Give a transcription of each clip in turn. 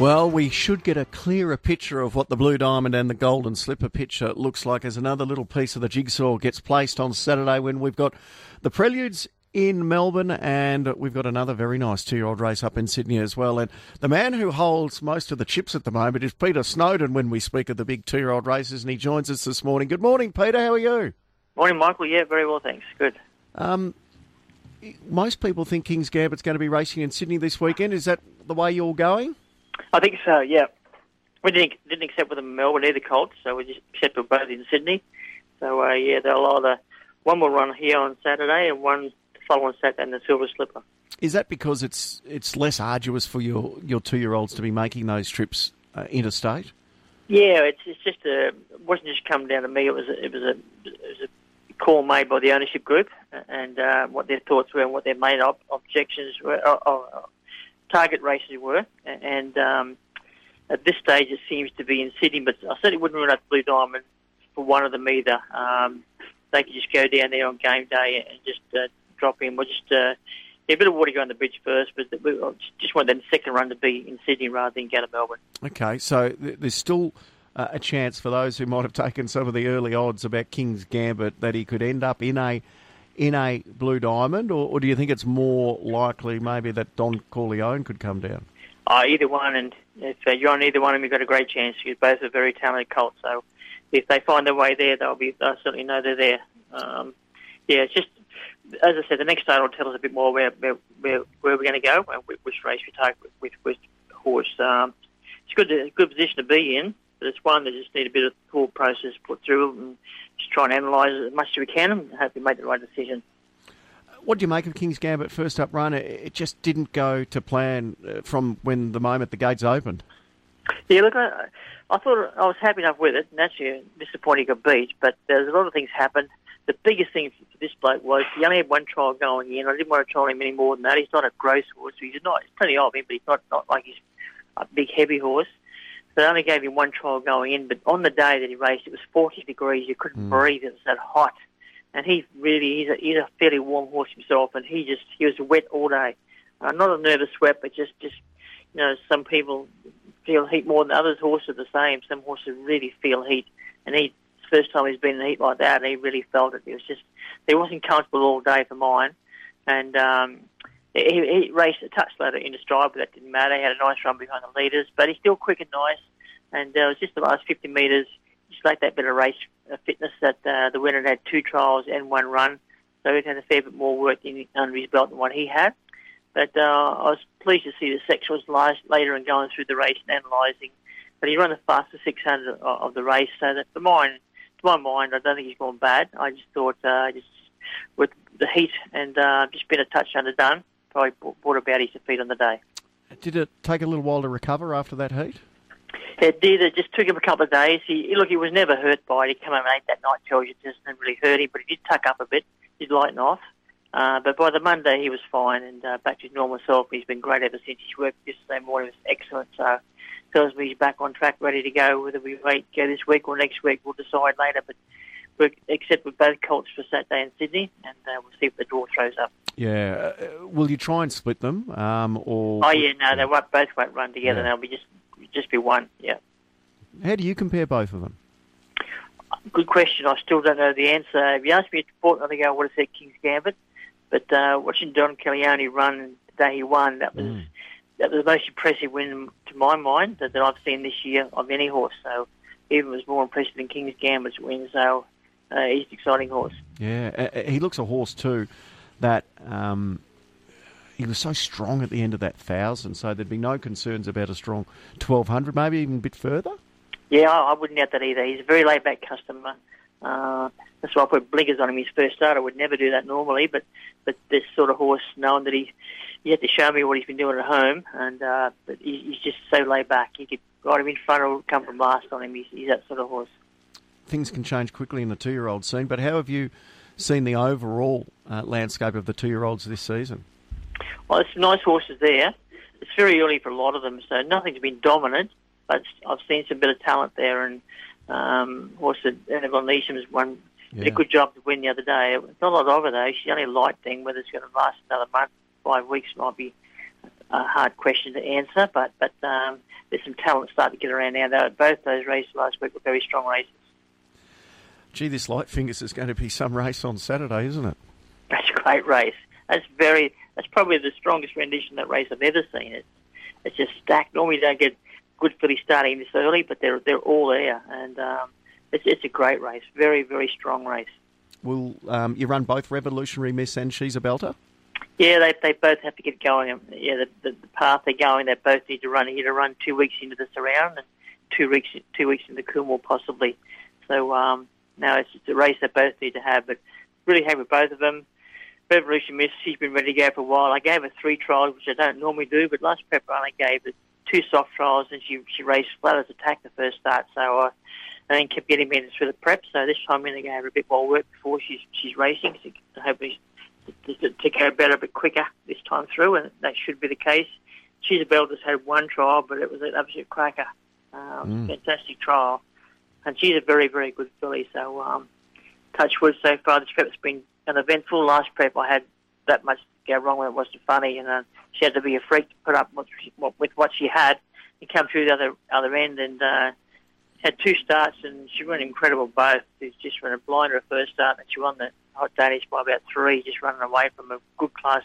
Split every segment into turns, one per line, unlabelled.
Well, we should get a clearer picture of what the Blue Diamond and the Golden Slipper picture looks like as another little piece of the jigsaw gets placed on Saturday when we've got the Preludes in Melbourne and we've got another very nice two year old race up in Sydney as well. And the man who holds most of the chips at the moment is Peter Snowden when we speak of the big two year old races and he joins us this morning. Good morning, Peter. How are you?
Morning, Michael. Yeah, very well, thanks. Good.
Um, most people think King's Gambit's going to be racing in Sydney this weekend. Is that the way you're going?
I think so. Yeah, we didn't didn't accept with the Melbourne either Colts, so we just accepted both in Sydney. So uh, yeah, they'll either one will run here on Saturday and one the following Saturday in the Silver Slipper.
Is that because it's it's less arduous for your, your two year olds to be making those trips uh, interstate?
Yeah, it's it's just a it wasn't just come down to me. It was a, it was a it was a call made by the ownership group and uh, what their thoughts were and what their main ob- objections were. Uh, uh, target races were, and um, at this stage it seems to be in Sydney. But I certainly wouldn't rule out Blue Diamond for one of them either. Um, they could just go down there on game day and just uh, drop in. We'll just uh, yeah, a bit of water go on the bridge first, but we just want that second run to be in Sydney rather than go to Melbourne.
Okay, so there's still. Uh, a chance for those who might have taken some of the early odds about King's Gambit that he could end up in a in a Blue Diamond, or, or do you think it's more likely maybe that Don Corleone could come down?
Uh, either one, and if uh, you're on either one, them, you've got a great chance because both are very talented colts. So if they find their way there, they'll be they'll certainly know they're there. Um, yeah, it's just as I said, the next start will tell us a bit more where where where, where we're going to go and which race we take with which horse. Um, it's good a good position to be in, but it's one that just need a bit of thought process put through and just try and analyse it as much as we can and hope we make the right decision.
What do you make of King's Gambit first up run? It just didn't go to plan uh, from when the moment the gates opened.
Yeah, look, I, I thought I was happy enough with it. Naturally, disappointing got beat, but there's a lot of things happened. The biggest thing for this bloke was he only had one trial going in. I didn't want to trial him any more than that. He's not a gross horse. He's not. He's plenty of him, but he's not not like he's a big heavy horse. They only gave him one trial going in, but on the day that he raced, it was 40 degrees. You couldn't mm. breathe. It was that hot. And he really, he's a, he's a fairly warm horse himself, and he just, he was wet all day. Uh, not a nervous sweat, but just, just, you know, some people feel heat more than others. Horses are the same. Some horses really feel heat. And he, first time he's been in heat like that, and he really felt it. It was just, he wasn't comfortable all day for mine. And, um, he, he raced a touch later into stride, but that didn't matter. He had a nice run behind the leaders, but he's still quick and nice. And uh, it was just the last 50 metres, just like that bit of race uh, fitness that uh, the winner had two trials and one run. So he had a fair bit more work in, under his belt than what he had. But uh, I was pleased to see the section was last, later and going through the race and analysing. But he ran the fastest 600 of the race, so that for mine, to my mind, I don't think he's gone bad. I just thought uh, just with the heat and uh, just been a touch underdone, probably brought about his defeat on the day.
Did it take a little while to recover after that heat?
It did. It just took him a couple of days. He look, he was never hurt by it. He came home and ate that night. It just didn't really hurt him, but he did tuck up a bit. He'd lighten off. Uh, but by the Monday, he was fine and uh, back to his normal self. He's been great ever since. His work yesterday morning was excellent. So tells me he's back on track, ready to go. Whether we wait go this week or next week, we'll decide later. But we're except with both Colts for Saturday in Sydney, and uh, we'll see if the draw throws up.
Yeah. Uh, will you try and split them, um, or?
Oh yeah, no, they won't, both won't run together. Yeah. They'll be just just be one. Yeah.
How do you compare both of them?
Good question. I still don't know the answer. If you asked me a fortnight ago, I would have said King's Gambit. But uh, watching Don Corleone run the day he won, that was mm. that was the most impressive win to my mind that, that I've seen this year of any horse. So even was more impressive than King's Gambit's win. So uh, he's an exciting horse.
Yeah, he looks a horse too that um, he was so strong at the end of that thousand. So there'd be no concerns about a strong twelve hundred, maybe even a bit further.
Yeah, I, I wouldn't doubt that either. He's a very laid back customer. Uh, that's why I put blinkers on him his first start. I would never do that normally, but but this sort of horse, knowing that he he had to show me what he's been doing at home, and uh, but he, he's just so laid back. You could ride him in front or come from last on him. He's, he's that sort of horse.
Things can change quickly in the two-year-old scene, but how have you seen the overall uh, landscape of the two-year-olds this season?
Well, there's some nice horses there. It's very early for a lot of them, so nothing's been dominant but I've seen some bit of talent there, and um, also Annabel Neasham's won yeah. did a good job to win the other day. It's not a lot of her though. She's only a light thing. Whether it's going to last another month, five weeks might be a hard question to answer, but but um, there's some talent starting to get around now. Though both those races last week were very strong races.
Gee, this Light Fingers is going to be some race on Saturday, isn't it?
That's a great race. That's very. That's probably the strongest rendition of that race I've ever seen. It's it's just stacked. Normally, you don't get good fillies starting this early, but they're they're all there, and um, it's it's a great race. Very very strong race.
Will um, you run both Revolutionary Miss and She's a Belter?
Yeah, they they both have to get going. Yeah, the, the, the path they're going, they both need to run. You need to run two weeks into the surround and two weeks two weeks into Coolmore possibly. So um, now it's just a race they both need to have. But really happy with both of them. Revolution Miss, she's been ready to go for a while. I gave her three trials, which I don't normally do, but last prep run I gave her two soft trials, and she she raced flat as attack the first start. So I, uh, I then kept getting minutes for the prep. So this time I'm going to give her a bit more work before she's she's racing. So hopefully to, to go better a bit quicker this time through, and that should be the case. She's a Bell just had one trial, but it was an absolute cracker. Um, mm. Fantastic trial. And she's a very, very good filly. So, um, touch wood so far. This prep's been an eventful. Last prep I had that much go wrong when it wasn't funny, and uh, she had to be a freak to put up with, with what she had and come through the other other end. And uh, had two starts, and she ran incredible both. She just ran a blinder at first start, and she won the Hot Danish by about three, just running away from a good class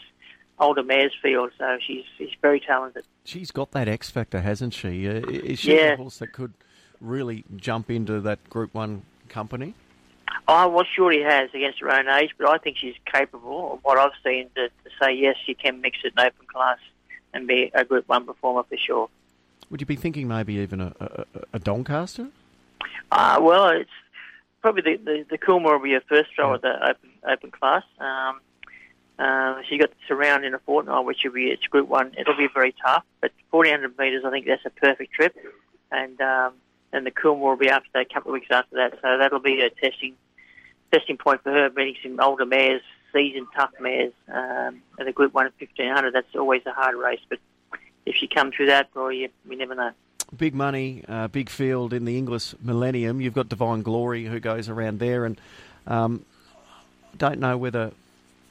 older mares field. So she's she's very talented.
She's got that X factor, hasn't she? Uh, is she yeah. a horse that could really jump into that Group One company?
Oh, well, she already has against her own age, but I think she's capable of what I've seen to, to say yes, she can mix it in open class and be a Group One performer for sure.
Would you be thinking maybe even a, a, a Doncaster?
Uh, well, it's probably the, the, the Coolmore will be her first throw at the open, open class. Um, uh, she got the surround in a fortnight, which will be it's Group One. It'll be very tough, but 1400 metres, I think that's a perfect trip, and um, and the Coolmore will be after that, a couple of weeks after that. So that'll be a testing testing point for her, meeting some older mares, seasoned tough mares, um, at a Group One at 1500. That's always a hard race, but if she comes through that, well, you, we never know.
Big money, uh, big field in the Inglis Millennium. You've got Divine Glory who goes around there, and um, don't know whether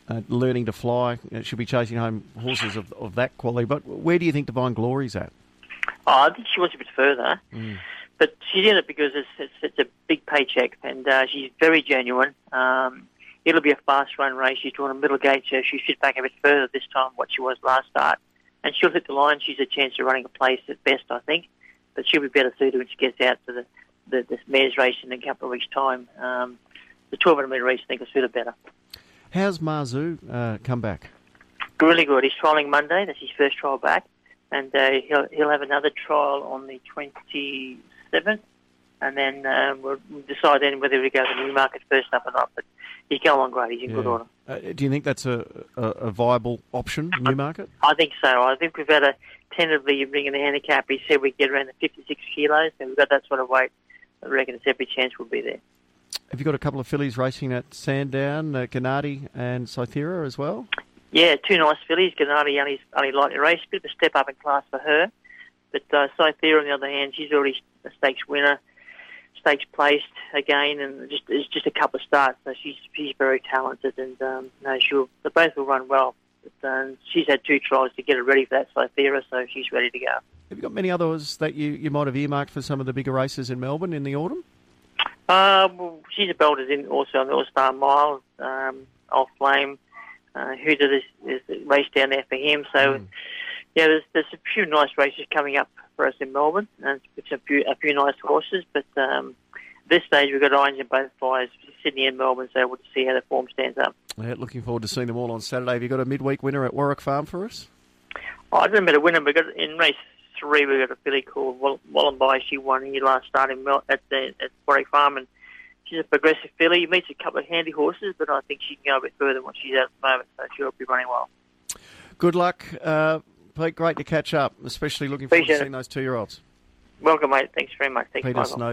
uh, learning to fly you know, should be chasing home horses of, of that quality. But where do you think Divine Glory's at?
Oh, I think she wants a bit further. Mm. But she's in it because it's, it's, it's a big paycheck, and uh, she's very genuine. Um, it'll be a fast run race. She's drawn a middle gate, so she should back a bit further this time what she was last start and she'll hit the line. She's a chance of running a place at best, I think, but she'll be better suited when she gets out to the the, the mares race in a couple of weeks' time. Um, the 1200 metre race, I think, will suit her better.
How's Marzu uh, come back?
Really good. He's trialling Monday. That's his first trial back, and uh, he'll he'll have another trial on the 27th, and then um, we'll decide then whether we go to Newmarket first up or not. But he's going along great. He's in yeah. good order.
Uh, do you think that's a, a, a viable option, Newmarket?
I, I think so. I think we've had a tentatively bring in the handicap. He said we get around the 56 kilos, and we've got that sort of weight. I reckon it's every chance we'll be there.
Have you got a couple of fillies racing at Sandown, uh, Gennady and Cythera as well?
Yeah, two nice fillies. Gennady only, only lightly raced, a bit of a step up in class for her. But uh, Cythera, on the other hand, she's already a stakes winner stakes placed again, and just it's just a couple of starts. So she's she's very talented, and um, no, she'll they both will run well. But um, she's had two tries to get her ready for that Cythera, so she's ready to go.
Have you got many others that you, you might have earmarked for some of the bigger races in Melbourne in the autumn?
Uh, well, she's a belter in also on the All Star Mile. Um, Off Flame, uh, who did this, this race down there for him. So, mm. yeah, there's there's a few nice races coming up for us in Melbourne, and it's a few a few nice horses. But um, this stage, we've got irons in both fires, Sydney and Melbourne, so we'll see how the form stands up.
Yeah, looking forward to seeing them all on Saturday. Have you got a midweek winner at Warwick Farm for us?
Oh, I don't know about a winner. We got in race three. We got a filly called Wallenby. She won here last start in Mel- at the at Warwick Farm, and she's a progressive filly. Meets a couple of handy horses, but I think she can go a bit further than what she's at the moment. So she'll be running well.
Good luck. Uh, Pete, great to catch up, especially looking forward Appreciate to seeing it. those two-year-olds.
Welcome, mate. Thanks very much. Thanks,
Peter Snow.